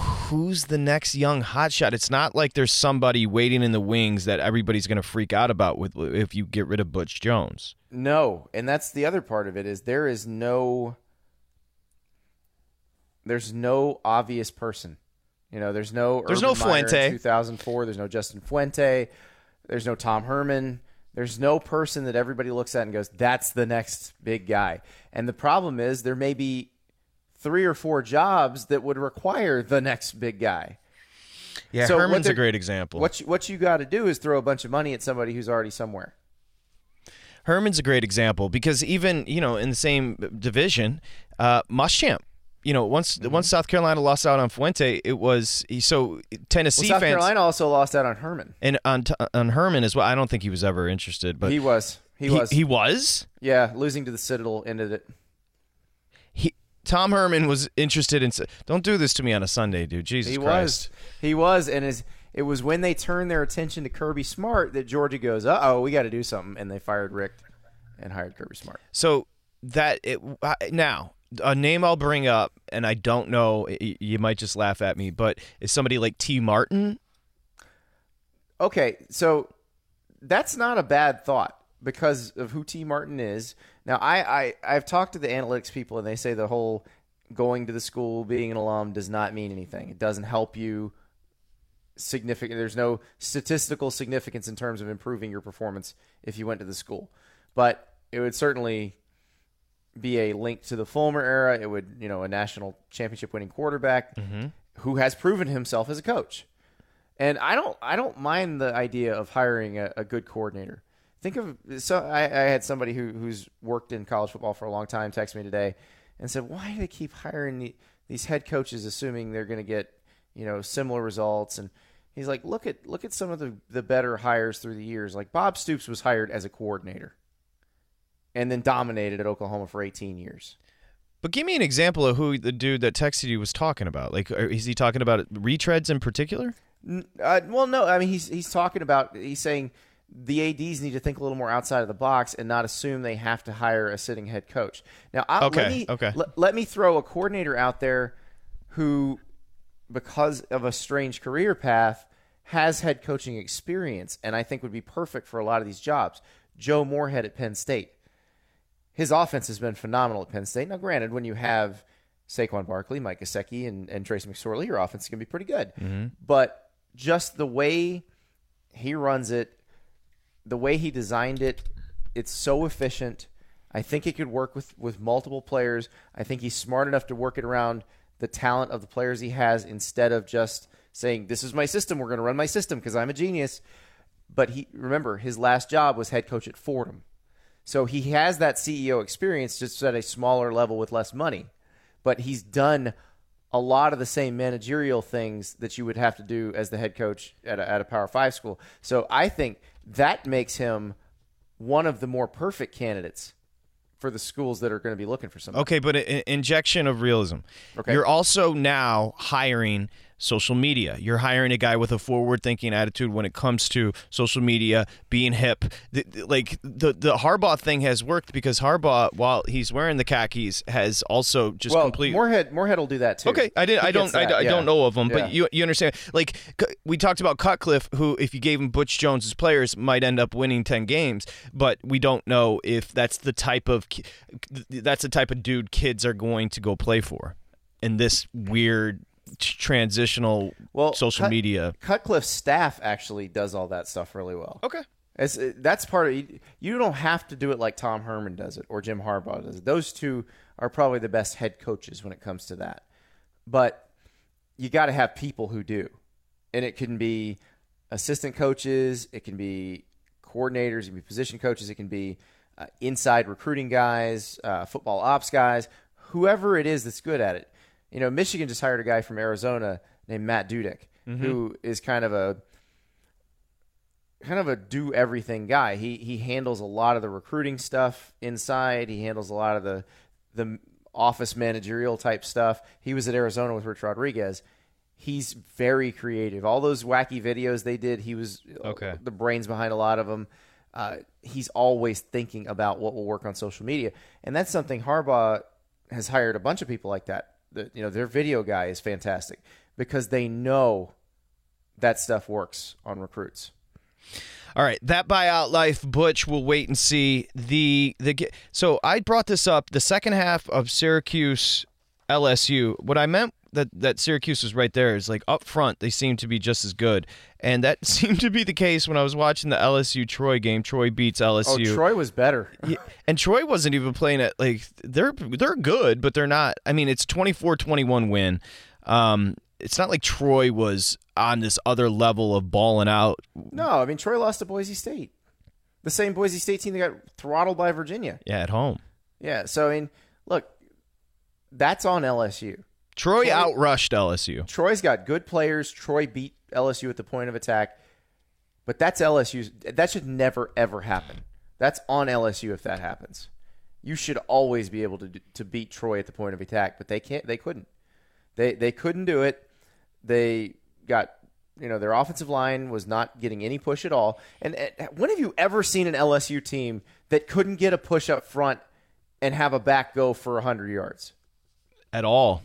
who's the next young hotshot? It's not like there's somebody waiting in the wings that everybody's going to freak out about with if you get rid of Butch Jones. No, and that's the other part of it is there is no there's no obvious person. You know, there's no There's Urban no Fuente. 2004. There's no Justin Fuente. There's no Tom Herman. There's no person that everybody looks at and goes, "That's the next big guy." And the problem is there may be three or four jobs that would require the next big guy. Yeah, So Herman's a great example. What you, what you got to do is throw a bunch of money at somebody who's already somewhere. Herman's a great example because even you know in the same division, uh, Muschamp. You know, once Mm-hmm. once South Carolina lost out on Fuente, it was so Tennessee Well, South fans Carolina also lost out on Herman. and on on Herman as well. I don't think he was ever interested, but he was. He, he, was. he was. Yeah, losing to the Citadel ended it. he Tom Herman was interested in. Don't do this to me on a Sunday, dude. Jesus He Christ. was. He was, and his, it was when they turned their attention to Kirby Smart that Georgia goes, "Uh oh, we got to do something," and they fired Richt and hired Kirby Smart. So that it now a name I'll bring up, and I don't know. You might just laugh at me, but is somebody like Tee Martin? okay, so that's not a bad thought because of who Tee Martin is. Now, I, I I've talked to the analytics people, and they say the whole going to the school, being an alum, does not mean anything. It doesn't help you significant. There's no statistical significance in terms of improving your performance if you went to the school, but it would certainly be a link to the Fulmer era. It would, you know, a national championship winning quarterback mm-hmm. who has proven himself as a coach. And I don't, I don't mind the idea of hiring a, a good coordinator. Think of so. I, I had somebody who, who's worked in college football for a long time text me today and said, "Why do they keep hiring the, these head coaches, assuming they're going to get, you know, similar results?" And he's like, "Look at look at some of the the better hires through the years. Like Bob Stoops was hired as a coordinator, and then dominated at Oklahoma for 18 years." But give me an example of who the dude that texted you was talking about. Like, is he talking about retreads in particular? Uh, well, no. I mean, he's he's talking about he's saying the ADs need to think a little more outside of the box and not assume they have to hire a sitting head coach. Now, I, let Okay, me okay. Let, let me throw a coordinator out there who, because of a strange career path, has head coaching experience, and I think would be perfect for a lot of these jobs. Joe Moorhead at Penn State. His offense has been phenomenal at Penn State. Now, granted, when you have Saquon Barkley, Mike Gesicki, and, and Trace McSorley, your offense is going to be pretty good. Mm-hmm. But just the way he runs it, the way he designed it, it's so efficient. I think it could work with, with multiple players. I think he's smart enough to work it around the talent of the players he has instead of just saying, This is my system. We're going to run my system because I'm a genius. But he remember his last job was head coach at Fordham. So he has that CEO experience just at a smaller level with less money. But he's done a lot of the same managerial things that you would have to do as the head coach at a, at a Power Five school. So I think that makes him one of the more perfect candidates for the schools that are going to be looking for somebody. Okay, but injection of realism. Okay. You're also now hiring social media. You're hiring a guy with a forward-thinking attitude when it comes to social media, being hip. The, the- like the the Harbaugh thing has worked because Harbaugh, while he's wearing the khakis, has also just completely. well, complete. Moorhead Moorhead will do that too. Okay, I did. He I don't. I, I yeah. don't know of them, Yeah. but you you understand. Like we talked about Cutcliffe, who if you gave him Butch Jones's players might end up winning ten games, but we don't know if that's the type of that's the type of dude kids are going to go play for in this weird transitional well, social Cut- media. Cutcliffe's staff actually does all that stuff really well. Okay. It's, that's part of you, you don't have to do it like Tom Herman does it or Jim Harbaugh does it. Those two are probably the best head coaches when it comes to that. But you got to have people who do. And it can be assistant coaches, it can be coordinators, it can be position coaches, it can be uh, inside recruiting guys, uh, football ops guys, whoever it is that's good at it. You know, Michigan just hired a guy from Arizona named Matt Dudek, who is kind of a kind of a do everything guy. He he handles a lot of the recruiting stuff inside. He handles a lot of the the office managerial type stuff. He was at Arizona with Rich Rodriguez. He's very creative. All those wacky videos they did, he was Okay. the brains behind a lot of them. Uh, he's always thinking about what will work on social media, and that's something Harbaugh has hired a bunch of people like that. The, you know, their video guy is fantastic because they know that stuff works on recruits. All right, that buyout life, Butch. We'll wait and see the the. So I brought this up. The second half of Syracuse, LSU. What I meant that that Syracuse was right there is like up front they seem to be just as good, and that seemed to be the case when I was watching the LSU Troy game. Troy beats Oh, LSU. Troy was better. Yeah, and Troy wasn't even playing at like they're they're good, but they're not. I mean, it's 24-21 win. Um, it's not like Troy was on this other level of balling out. No, I mean Troy lost to Boise State, the same Boise State team that got throttled by Virginia. Yeah, at home. Yeah, so I mean, look, that's on LSU. Troy Troy- outrushed LSU. Troy's got good players. Troy beat LSU at the point of attack, but that's LSU. That should never ever happen. That's on LSU if that happens. You should always be able to to beat Troy at the point of attack, but they can't. They couldn't. They they couldn't do it. They got you know their offensive line was not getting any push at all. And when have you ever seen an LSU team that couldn't get a push up front and have a back go for hundred yards? At all.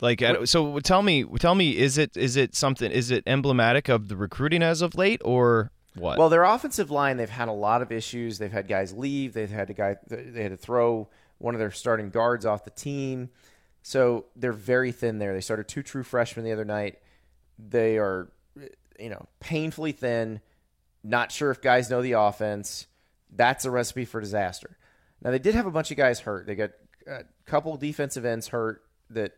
Like, so tell me, tell me, is it is it something? Is it emblematic of the recruiting as of late, or what? Well, their offensive line, they've had a lot of issues. They've had guys leave. They've had a guy. They had to throw one of their starting guards off the team. So they're very thin there. They started two true freshmen the other night. They are, you know, painfully thin. Not sure if guys know the offense. That's a recipe for disaster. Now they did have a bunch of guys hurt. They got a couple defensive ends hurt that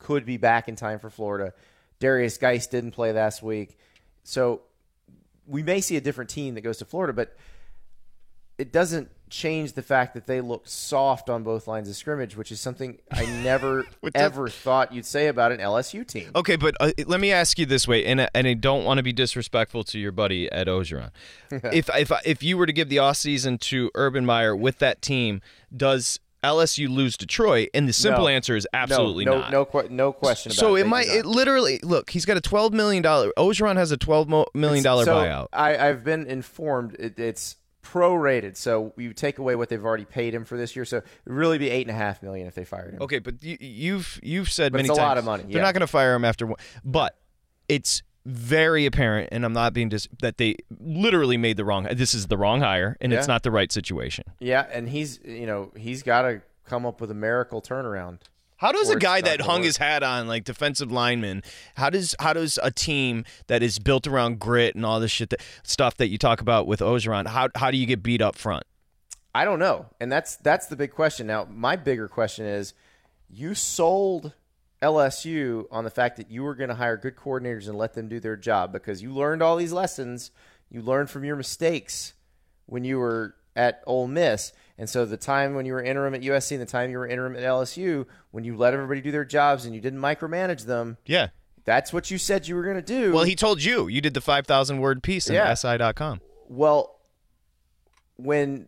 could be back in time for Florida. Darius Geist didn't play last week, so we may see a different team that goes to Florida, but it doesn't change the fact that they look soft on both lines of scrimmage, which is something I never ever thought you'd say about an LSU team. Okay, but uh, let me ask you this way, and and I don't want to be disrespectful to your buddy Ed Orgeron. if if if you were to give the offseason to Urban Meyer with that team, does LSU lose to Troy? And the simple No. answer is absolutely no, not. no, que- no question about so it. it might it literally look. He's got a twelve million dollar. Orgeron has a twelve million dollar so buyout. I, I've been informed it, it's prorated, so you take away what they've already paid him for this year. So it would really be eight and a half million if they fired him. Okay, but you, you've you've said But many it's a times lot of money, They're yeah. not going to fire him after one, but it's very apparent, and I'm not being dis- that they literally made the wrong. This is the wrong hire, and it's not the right situation. Yeah, and he's you know he's got to come up with a miracle turnaround. How does a guy that hung work. his hat on like defensive lineman, how does how does a team that is built around grit and all this shit that, stuff that you talk about with Orgeron, how how do you get beat up front? I don't know, and that's that's the big question. Now, my bigger question is, you sold LSU on the fact that you were going to hire good coordinators and let them do their job because you learned all these lessons. You learned from your mistakes when you were at Ole Miss, and so the time when you were interim at USC and the time you were interim at LSU, when you let everybody do their jobs and you didn't micromanage them, Yeah. that's what you said you were going to do. Well, he told you. You did the 5,000 word piece in Yeah. SI.com. Well, when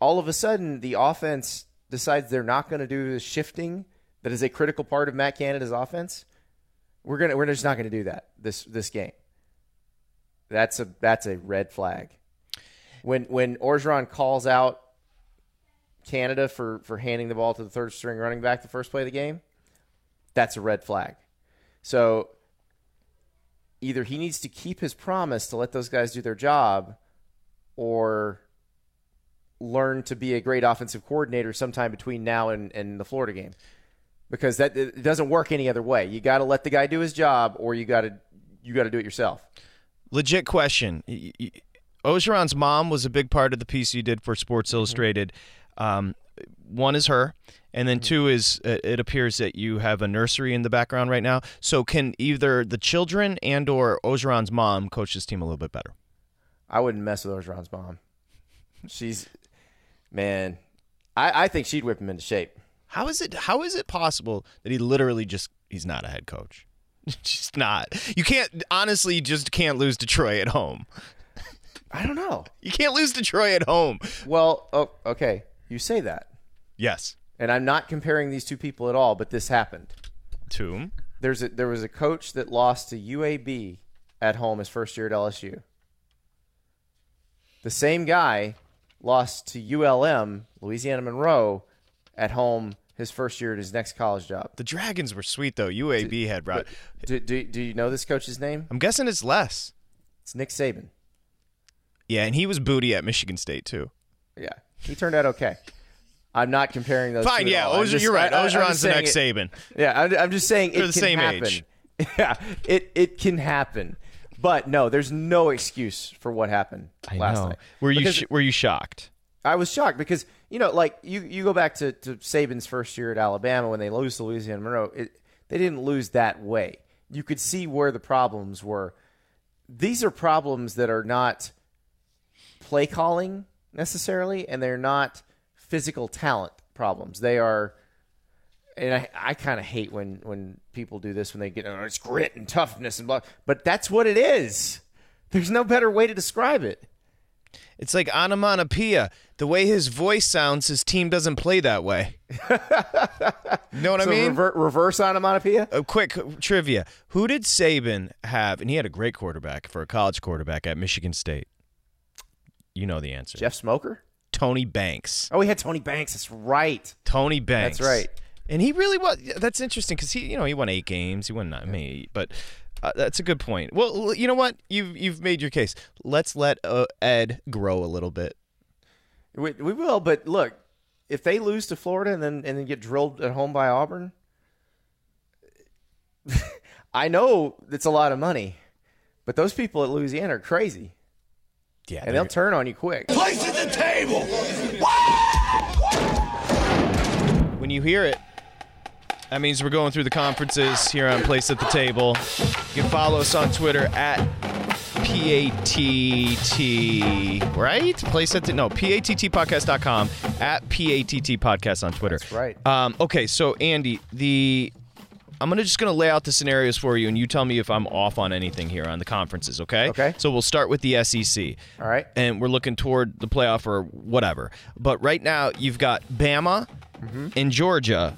all of a sudden the offense decides they're not going to do the shifting that is a critical part of Matt Canada's offense, we're gonna we're just not to do that this this game. That's a that's a red flag. When when Orgeron calls out Canada for for handing the ball to the third string running back the first play of the game, that's a red flag. So either he needs to keep his promise to let those guys do their job or learn to be a great offensive coordinator sometime between now and, and the Florida game. Because that it doesn't work any other way. You got to let the guy do his job or you got to you got to do it yourself. legit question. Orgeron's mom was a big part of the piece you did for Sports Illustrated. Um, one is her, and then two is uh, it appears that you have a nursery in the background right now. So can either the children and or Orgeron's mom coach this team a little bit better? I wouldn't mess with Orgeron's mom. She's man, I, I think she'd whip him into shape. How is it? How is it possible that he literally just he's not a head coach? just not. You can't honestly. You just can't lose to Troy at home. I don't know. You can't lose to Troy at home. Well, oh, okay, you say that, Yes. and I'm not comparing these two people at all, but this happened. To There's a, there was a coach that lost to UAB at home his first year at LSU. The same guy lost to ULM, Louisiana Monroe, at home his first year at his next college job. the Dragons were sweet though. UAB had brought. Do, do, do you know this coach's name? I'm guessing it's Les. It's Nick Saban. Yeah, and he was booty at Michigan State too. Yeah, he turned out okay. I'm not comparing those. Fine, two at yeah, all. I'm Oger, just- you're right. I- I- I'm Orgeron's the next it- Saban. Yeah, I'm, I'm just saying They're it the can same happen. age. Yeah, it it can happen, but no, there's no excuse for what happened last night. Were you sh- were you shocked? I was shocked because you know, like you you go back to to Saban's first year at Alabama when they lose to Louisiana Monroe, it, they didn't lose that way. You could see where the problems were. These are problems that are not play calling necessarily, and they're not physical talent problems. They are, and I, I kind of hate when when people do this when they get oh, it's grit and toughness and blah. But that's what it is. There's no better way to describe it. It's like onomatopoeia. The way his voice sounds, his team doesn't play that way. You know what So I mean? rever- reverse onomatopoeia. A quick trivia: Who did Saban have? And he had a great quarterback for a college quarterback at Michigan State. You know the answer. Jeff Smoker. Tony Banks. Oh, we had Tony Banks. That's right. Tony Banks. That's right. And he really was. That's interesting because he, you know, he won eight games. He won not me, but uh, that's a good point. Well, you know what? You've you've made your case. Let's let uh, Ed grow a little bit. We, we will, but look, if they lose to Florida and then and then get drilled at home by Auburn, I know it's a lot of money, but those people at Louisiana are crazy, Yeah, and they'll turn on you quick. Place at the table. when you hear it, that means we're going through the conferences here on Place at the Table. You can follow us on Twitter at PATT, right? Place at no, PATTpodcast.com, at PATT Podcast on Twitter. That's right. Um, okay, so Andy, the I'm gonna just gonna lay out the scenarios for you, and you tell me if I'm off on anything here on the conferences. Okay. Okay. So we'll start with the SEC. All right. And we're looking toward the playoff or whatever. But right now you've got Bama and Georgia,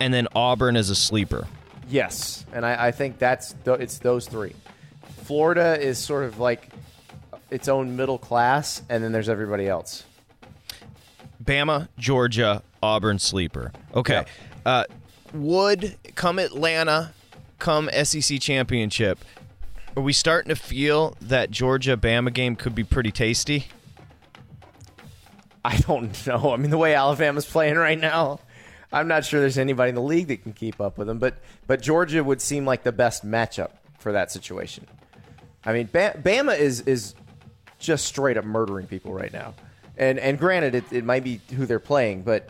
and then Auburn as a sleeper. Yes, and I, I think that's th- it's those three. Florida is sort of like its own middle class, and then there's everybody else. Bama, Georgia, Auburn sleeper. Okay. Uh, would come Atlanta, come SEC championship. Are we starting to feel that Georgia Bama game could be pretty tasty? I don't know. I mean, the way Alabama's playing right now, I'm not sure there's anybody in the league that can keep up with them. But but Georgia would seem like the best matchup for that situation. I mean, ba- Bama is is just straight up murdering people right now. And and granted, it, it might be who they're playing, but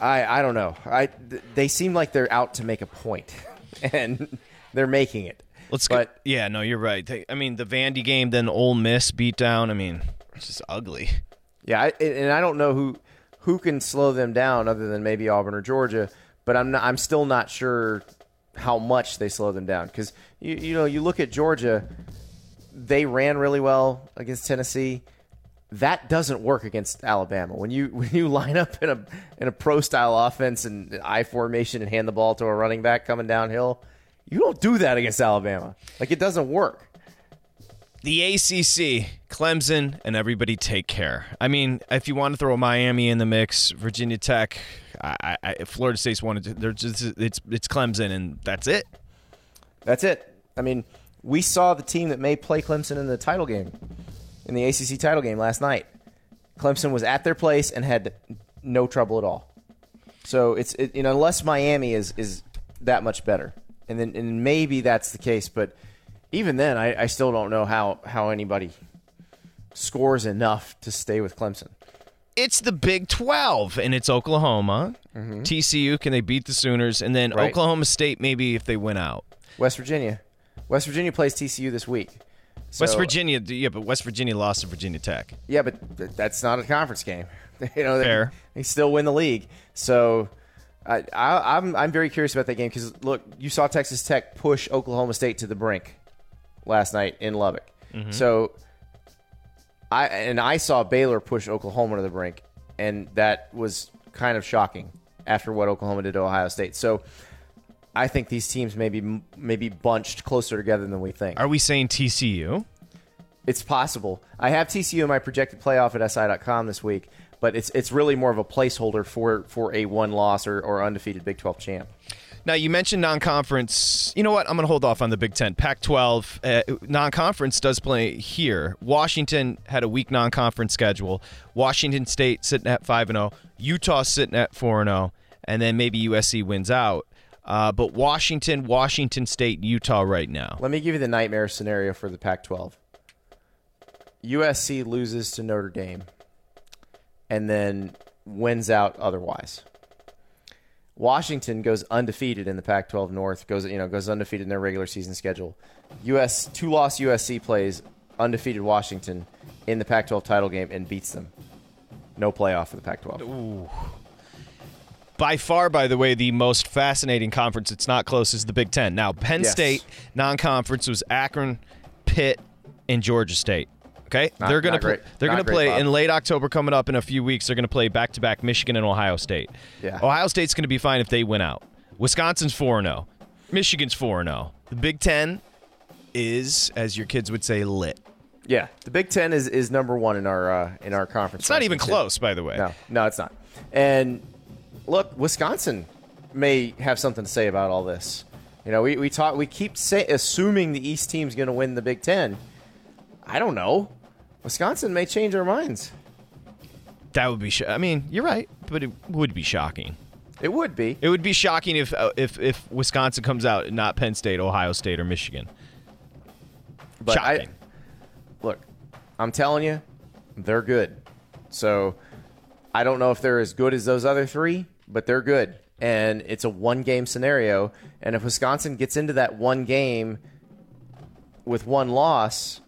I I don't know. I th- they seem like they're out to make a point, and they're making it. Let's go. Yeah, no, you're right. They- I mean, the Vandy game, then Ole Miss beat down. I mean, it's just ugly. Yeah, I, and I don't know who who can slow them down other than maybe Auburn or Georgia, but I'm not, I'm still not sure how much they slow them down because you you know you look at Georgia, they ran really well against Tennessee. That doesn't work against Alabama. When you when you line up in a in a pro style offense and I formation and hand the ball to a running back coming downhill, you don't do that against Alabama. Like it doesn't work. The ACC, Clemson, and everybody take care. I mean, if you want to throw Miami in the mix, Virginia Tech, I, I, Florida State's wanted to. They're just it's it's Clemson, and that's it. That's it. I mean, we saw the team that may play Clemson in the title game, in the ACC title game last night. Clemson was at their place and had no trouble at all. So it's it, you know unless Miami is is that much better, and then and maybe that's the case, but even then, I, I still don't know how how anybody scores enough to stay with Clemson. It's the Big Twelve, and it's Oklahoma, TCU. Can they beat the Sooners? And then Mm-hmm. Right. Oklahoma State, maybe if they win out. West Virginia, West Virginia plays TCU this week. West Virginia, yeah, but West Virginia lost to Virginia Tech. Yeah, but th- that's not a conference game. you know, they, Fair. they still win the league. So I, I, I'm I'm very curious about that game because look, you saw Texas Tech push Oklahoma State to the brink last night in Lubbock. So I and I saw Baylor push Oklahoma to the brink, and that was kind of shocking after what Oklahoma did to Ohio State. So. I think these teams may be maybe bunched closer together than we think. Are we saying TCU? It's possible. I have TCU in my projected playoff at SI.com this week, but it's it's really more of a placeholder for for a one loss or, or undefeated Big 12 champ. Now you mentioned non-conference. You know what? I'm going to hold off on the Big Ten. Pac-12 uh, non-conference does play here. Washington had a weak non-conference schedule. Washington State sitting at five and zero. Utah sitting at four and zero, and then maybe USC wins out. Uh, but Washington, Washington State, Utah right now. Let me give you the nightmare scenario for the Pac 12. USC loses to Notre Dame and then wins out otherwise. Washington goes undefeated in the Pac 12 North, goes you know, goes undefeated in their regular season schedule. US two loss USC plays undefeated Washington in the Pac 12 title game and beats them. No playoff for the Pac 12. by far, by the way, the most fascinating conference. It's not close is the Big Ten. Now, Penn Yes. State non-conference was Akron, Pitt, and Georgia State. Okay, Not- they're gonna pl- they're Not gonna great, play Bob. in late October coming up in a few weeks. They're gonna play back to back Michigan and Ohio State. Yeah. Ohio State's gonna be fine if they win out. Wisconsin's four zero, Michigan's four zero. The Big Ten is, as your kids would say, lit. Yeah, the Big Ten is, is number one in our uh, in our conference. It's not even close, by the way. No, no, it's not. And look, Wisconsin may have something to say about all this. You know, we we talk we keep say, assuming the East team's going to win the Big Ten. I don't know. Wisconsin may change their minds. That would be. Sh- I mean, you're right, but it would be shocking. It would be. It would be shocking if uh, if if Wisconsin comes out, not Penn State, Ohio State, or Michigan. But I, look, I'm telling you, they're good. So I don't know if they're as good as those other three, but they're good. And it's a one game scenario. And if Wisconsin gets into that one game with one loss,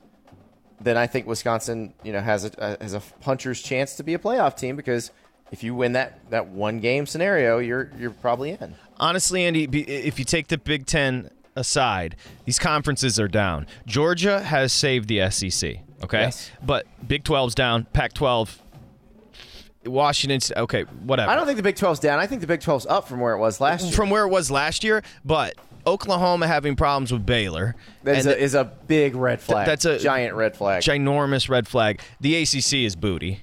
then I think Wisconsin, you know, has a has a puncher's chance to be a playoff team because if you win that, that one game scenario, you're you're probably in. Honestly, Andy, if you take the Big Ten aside, these conferences are down. Georgia has saved the SEC, okay? Yes. But Big 12's down, Pac 12, Washington, okay, whatever. I don't think the Big 12's down. I think the Big 12's up from where it was last year. From where it was last year, but Oklahoma having problems with Baylor. That is a, is a big red flag. that's a giant red flag. ginormous red flag. The ACC is booty.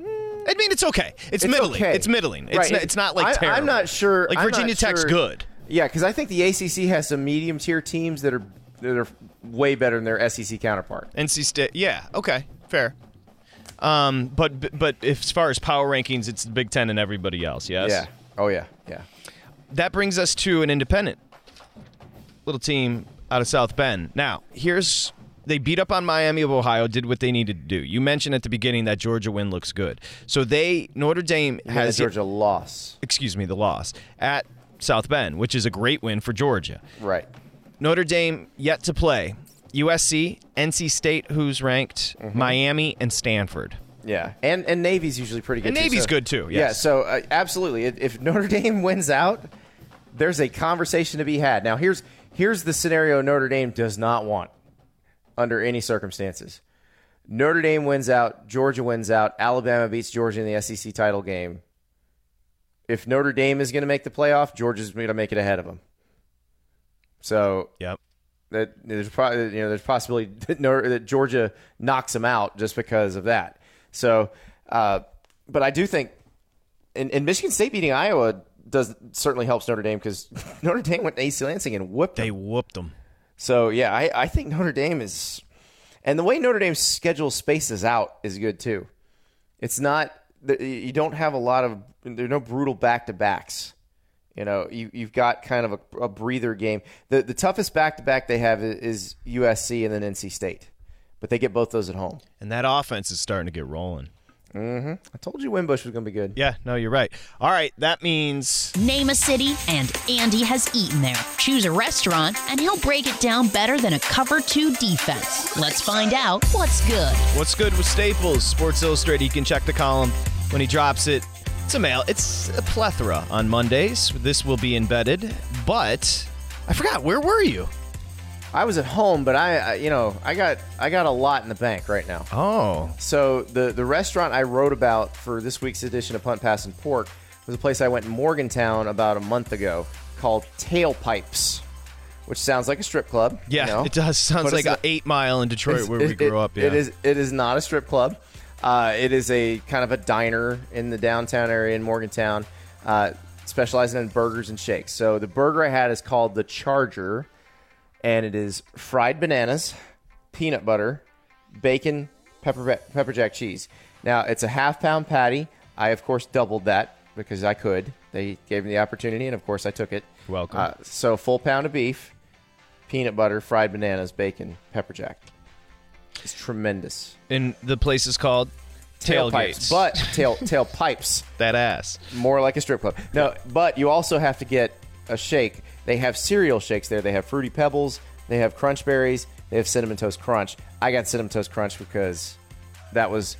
I mean, it's okay. It's, It's middling. okay. It's middling. It's, Right. not, it's not like I- I'm not sure- Like Virginia Tech's sure- good. yeah, because I think the ACC has some medium tier teams that are that are way better than their SEC counterpart. NC State. Yeah. Okay. Fair. Um, but but if, as far as power rankings, it's the Big Ten and everybody else. Yes. Yeah. Oh yeah. Yeah. That brings us to an independent little team out of South Bend. Now, here's they beat up on Miami of Ohio, did what they needed to do. You mentioned at the beginning that Georgia win looks good. So they Notre Dame Has has Georgia loss. excuse me, the loss at South Bend, which is a great win for Georgia. Right. Notre Dame yet to play. USC, NC State, who's ranked, Mm-hmm. Miami, and Stanford. Yeah. And and Navy's usually pretty good. And too, Navy's so- good, too, Yeah. So uh, absolutely, if, if Notre Dame wins out, there's a conversation to be had. Now here's here's the scenario Notre Dame does not want under any circumstances. Notre Dame wins out, Georgia wins out, Alabama beats Georgia in the SEC title game. If Notre Dame is going to make the playoff, Georgia's going to make it ahead of them. So Yep. that there's probably you know there's possibility that, Nor- that Georgia knocks them out just because of that. So, uh, but I do think, and, and Michigan State beating Iowa does certainly helps Notre Dame because Notre Dame went to East Lansing and whooped They them. whooped them. So yeah, I, I think Notre Dame is, and the way Notre Dame's schedule spaces out is good too. It's not you don't have a lot of there are no brutal back to backs. You know, you you've got kind of a, a breather game. The the toughest back to back they have is, is USC and then NC State, but they get both those at home. And that offense is starting to get rolling. Mm-hmm. I told you Wimbush was going to be good. Yeah, no, you're right. All right, that means Name a city, and Andy has eaten there. Choose a restaurant, and he'll break it down better than a cover two defense. Let's find out what's good. what's good with Staples Sports Illustrated. You can check the column when he drops it. It's a mail. It's a plethora on Mondays. This will be embedded, but I forgot. Where were you? I was at home, but I, I you know I got I got a lot in the bank right now. Oh, So the the restaurant I wrote about for this week's edition of Punt, Pass, and Pork was a place I went in Morgantown about a month ago called Tailpipes, which sounds like a strip club. you yeah, know, it does. Sounds like an eight mile in Detroit where we grew it- up. Yeah. It is it is not a strip club. Uh, it is a kind of a diner in the downtown area in Morgantown, uh, specializing in burgers and shakes. So the burger I had is called the Charger, and it is fried bananas, peanut butter, bacon, pepper pepper jack cheese. Now it's a half pound patty. I of course doubled that because I could. They gave me the opportunity, and of course I took it. Welcome. Uh, so full pound of beef, peanut butter, fried bananas, bacon, pepper jack. It's tremendous. and the place is called Tailgates. Tailpipes, but tail tail pipes, that ass. more like a strip club. No, but you also have to get a shake. They have cereal shakes there. They have fruity pebbles. They have crunch berries. They have cinnamon toast crunch. I got cinnamon toast crunch because that was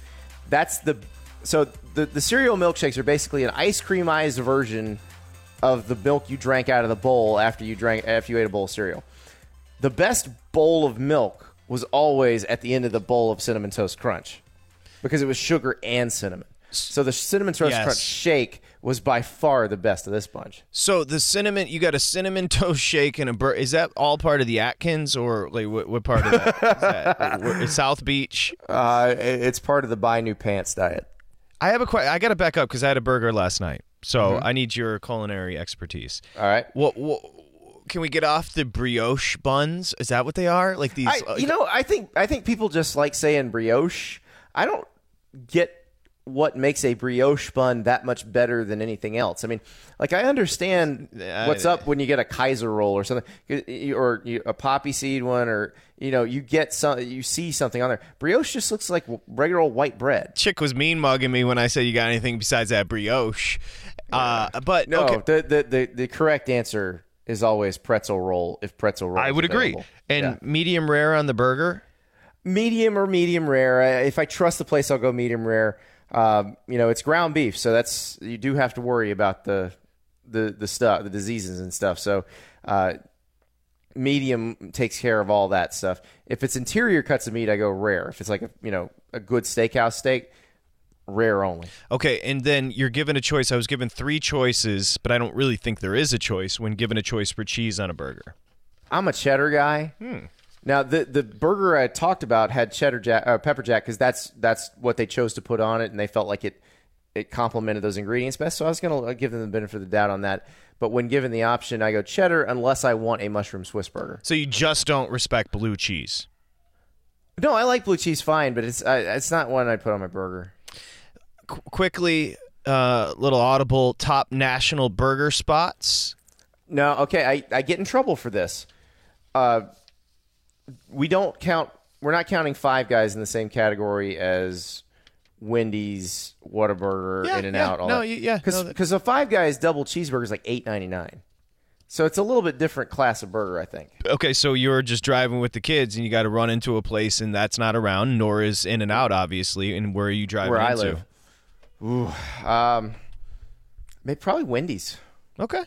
that's the so the the cereal milkshakes are basically an ice creamized version of the milk you drank out of the bowl after you drank after you ate a bowl of cereal. The best bowl of milk was always at the end of the bowl of cinnamon toast crunch because it was sugar and cinnamon. So the cinnamon toast Yes. crunch shake was by far the best of this bunch. So the cinnamon, you got a cinnamon toast shake and a bur- Is that all part of the Atkins or like what, what part of that? Is that like, South Beach? Uh, it's part of the buy new pants diet. I have a question. I got to back up because I had a burger last night. So I need your culinary expertise. All right. What, what can we get off the brioche buns? Is that what they are? Like these? I, like- you know, I think I think people just like saying brioche. I don't get what makes a brioche bun that much better than anything else. I mean, like I understand what's up when you get a Kaiser roll or something, or a poppy seed one, or you know, you get some, you see something on there. Brioche just looks like regular old white bread. chick was mean mugging me when I said you got anything besides that brioche. Uh, but No, okay. the, the the the correct answer is always pretzel roll. If pretzel roll, I would agree. And Yeah. medium rare on the burger. medium or medium rare. If I trust the place, I'll go medium rare. Um, you know, it's ground beef, so that's you do have to worry about the the the stuff, the diseases and stuff. So, uh, medium takes care of all that stuff. If it's interior cuts of meat, I go rare. If it's like a you know a good steakhouse steak, rare only. Okay, and then you're given a choice. I was given three choices, but I don't really think there is a choice when given a choice for cheese on a burger. I'm a cheddar guy. Now the the burger I talked about had cheddar jack, uh, pepper jack because that's that's what they chose to put on it, and they felt like it it complemented those ingredients best. So I was going to give them the benefit of the doubt on that. But when given the option, I go cheddar unless I want a mushroom Swiss burger. So you just don't respect blue cheese. No, I like blue cheese fine, but it's I, it's not one I put on my burger. Qu- quickly, uh, little audible top national burger spots. No, okay, I, I get in trouble for this. Uh, we don't count. We're not counting Five Guys in the same category as Wendy's, Whataburger, Yeah, In and yeah, Out. All no, that. yeah, because no, that- a Five Guys double cheeseburger is like eight ninety nine. So it's a little bit different class of burger, I think. Okay, so you're just driving with the kids and you got to run into a place and that's not around, nor is In and Out, obviously. And where are you driving Where I into? live. Ooh, um, maybe probably Wendy's. Okay.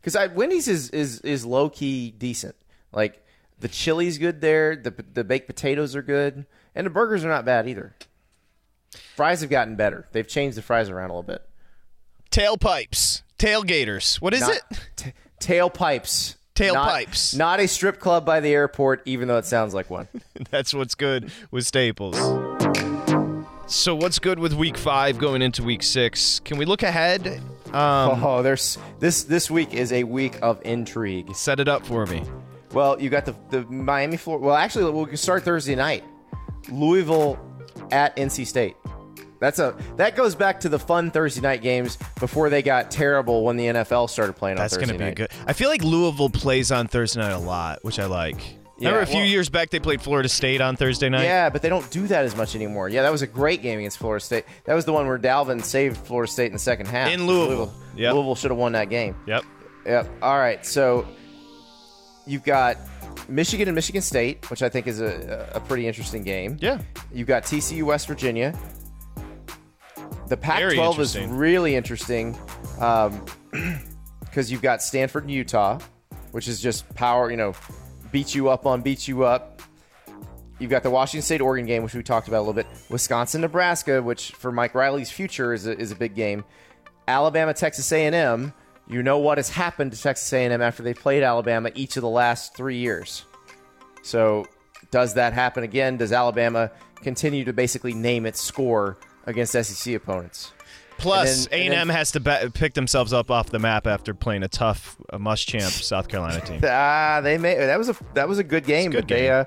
because I Wendy's is is is low key decent. Like the chili's good there, the the baked potatoes are good, and the burgers are not bad either. Fries have gotten better. They've changed the fries around a little bit. Tailpipes. Tailgaters. What is Not- it? T- tailpipes. Tailpipes. Not, not a strip club by the airport, even though it sounds like one. That's what's good with Staples. So what's good with week five going into week six? Can we look ahead? Um, oh, there's this this week is a week of intrigue. set it up for me. Well, you got the the Miami, Florida. Well, actually, we'll start Thursday night. Louisville at NC State. That's a that goes back to the fun Thursday night games before they got terrible when the NFL started playing That's going to be night. good. I feel like Louisville plays on Thursday night a lot, which I like. Remember a few well- years back they played Florida State on Thursday night? Yeah, but they don't do that as much anymore. Yeah, that was a great game against Florida State. That was the one where Dalvin saved Florida State in the second half. In Louisville. Louisville, Yep. Louisville should have won that game. Yep. Yep. All right. So you've got Michigan and Michigan State, which I think is a, a pretty interesting game. Yeah. You've got TCU West Virginia. The Pac-12 is really interesting um, because you've got Stanford and Utah, which is just power. You know, beat you up on beat you up. You've got the Washington State Oregon game, which we talked about a little bit. Wisconsin Nebraska, which for Mike Riley's future is a, is a big game. Alabama Texas A&M. You know what has happened to Texas A&M after they played Alabama each of the last three years. So, does that happen again? Does Alabama continue to basically name its score against SEC opponents? Plus, then- and A&M then- has to ba- pick themselves up off the map after playing a tough, uh, Muschamp South Carolina team. Ah, they may that was a that was a good game, good but they game. uh,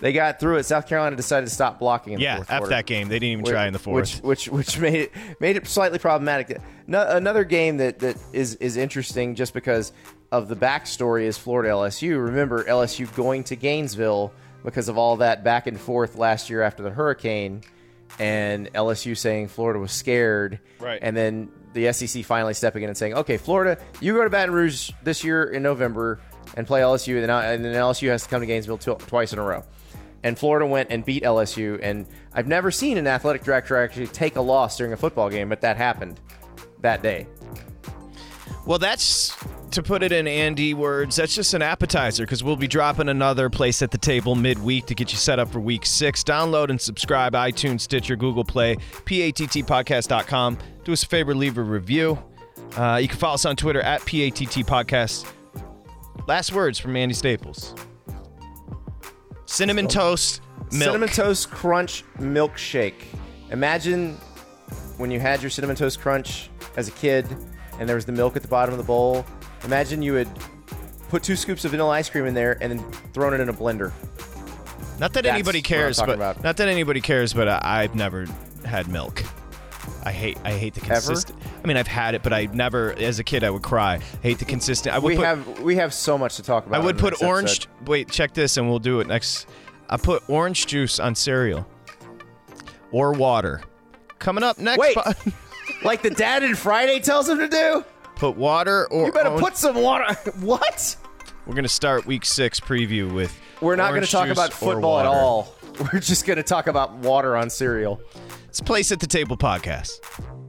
they got through it. South Carolina decided to stop blocking. In the yeah, fourth after that game, they didn't even try in the fourth. which which which made it made it slightly problematic. No, another game that that is is interesting just because of the backstory is Florida LSU. Remember LSU going to Gainesville because of all that back and forth last year after the hurricane, and LSU saying Florida was scared, Right. And then the SEC finally stepping in and saying, "Okay, Florida, you go to Baton Rouge this year in November and play LSU, and then, LSU has to come to Gainesville tw- twice in a row." And Florida went and beat LSU, and I've never seen an athletic director actually take a loss during a football game, but that happened that day. Well, that's to put it in Andy words. That's just an appetizer because we'll be dropping another place at the table midweek to get you set up for week six. Download and subscribe iTunes, Stitcher, Google Play, pattpodcast.com. Do us a favor, leave a review. Uh, you can follow us on Twitter at PATT Podcast. Last words from Andy Staples. Cinnamon toast, milk. Cinnamon Toast Crunch milkshake. Imagine when you had your Cinnamon Toast Crunch as a kid, and there was the milk at the bottom of the bowl. Imagine you had put two scoops of vanilla ice cream in there and then thrown it in a blender. Not that That's anybody cares, but about. not that anybody cares, but I, I've never had milk. I hate I hate the consistent. I mean, I've had it, but I never. As a kid, I would cry. I hate the consistent. I would We put, have we have so much to talk about. I would put orange. episode. Wait, check this, and we'll do it next. I put orange juice on cereal or water. Coming up next. Wait. po- like the dad in Friday tells him to do. put water or You better orange- put some water. what? We're gonna start week six preview with. We're not gonna talk about football at all. We're just going to talk about water on cereal. It's Place at the Table podcast.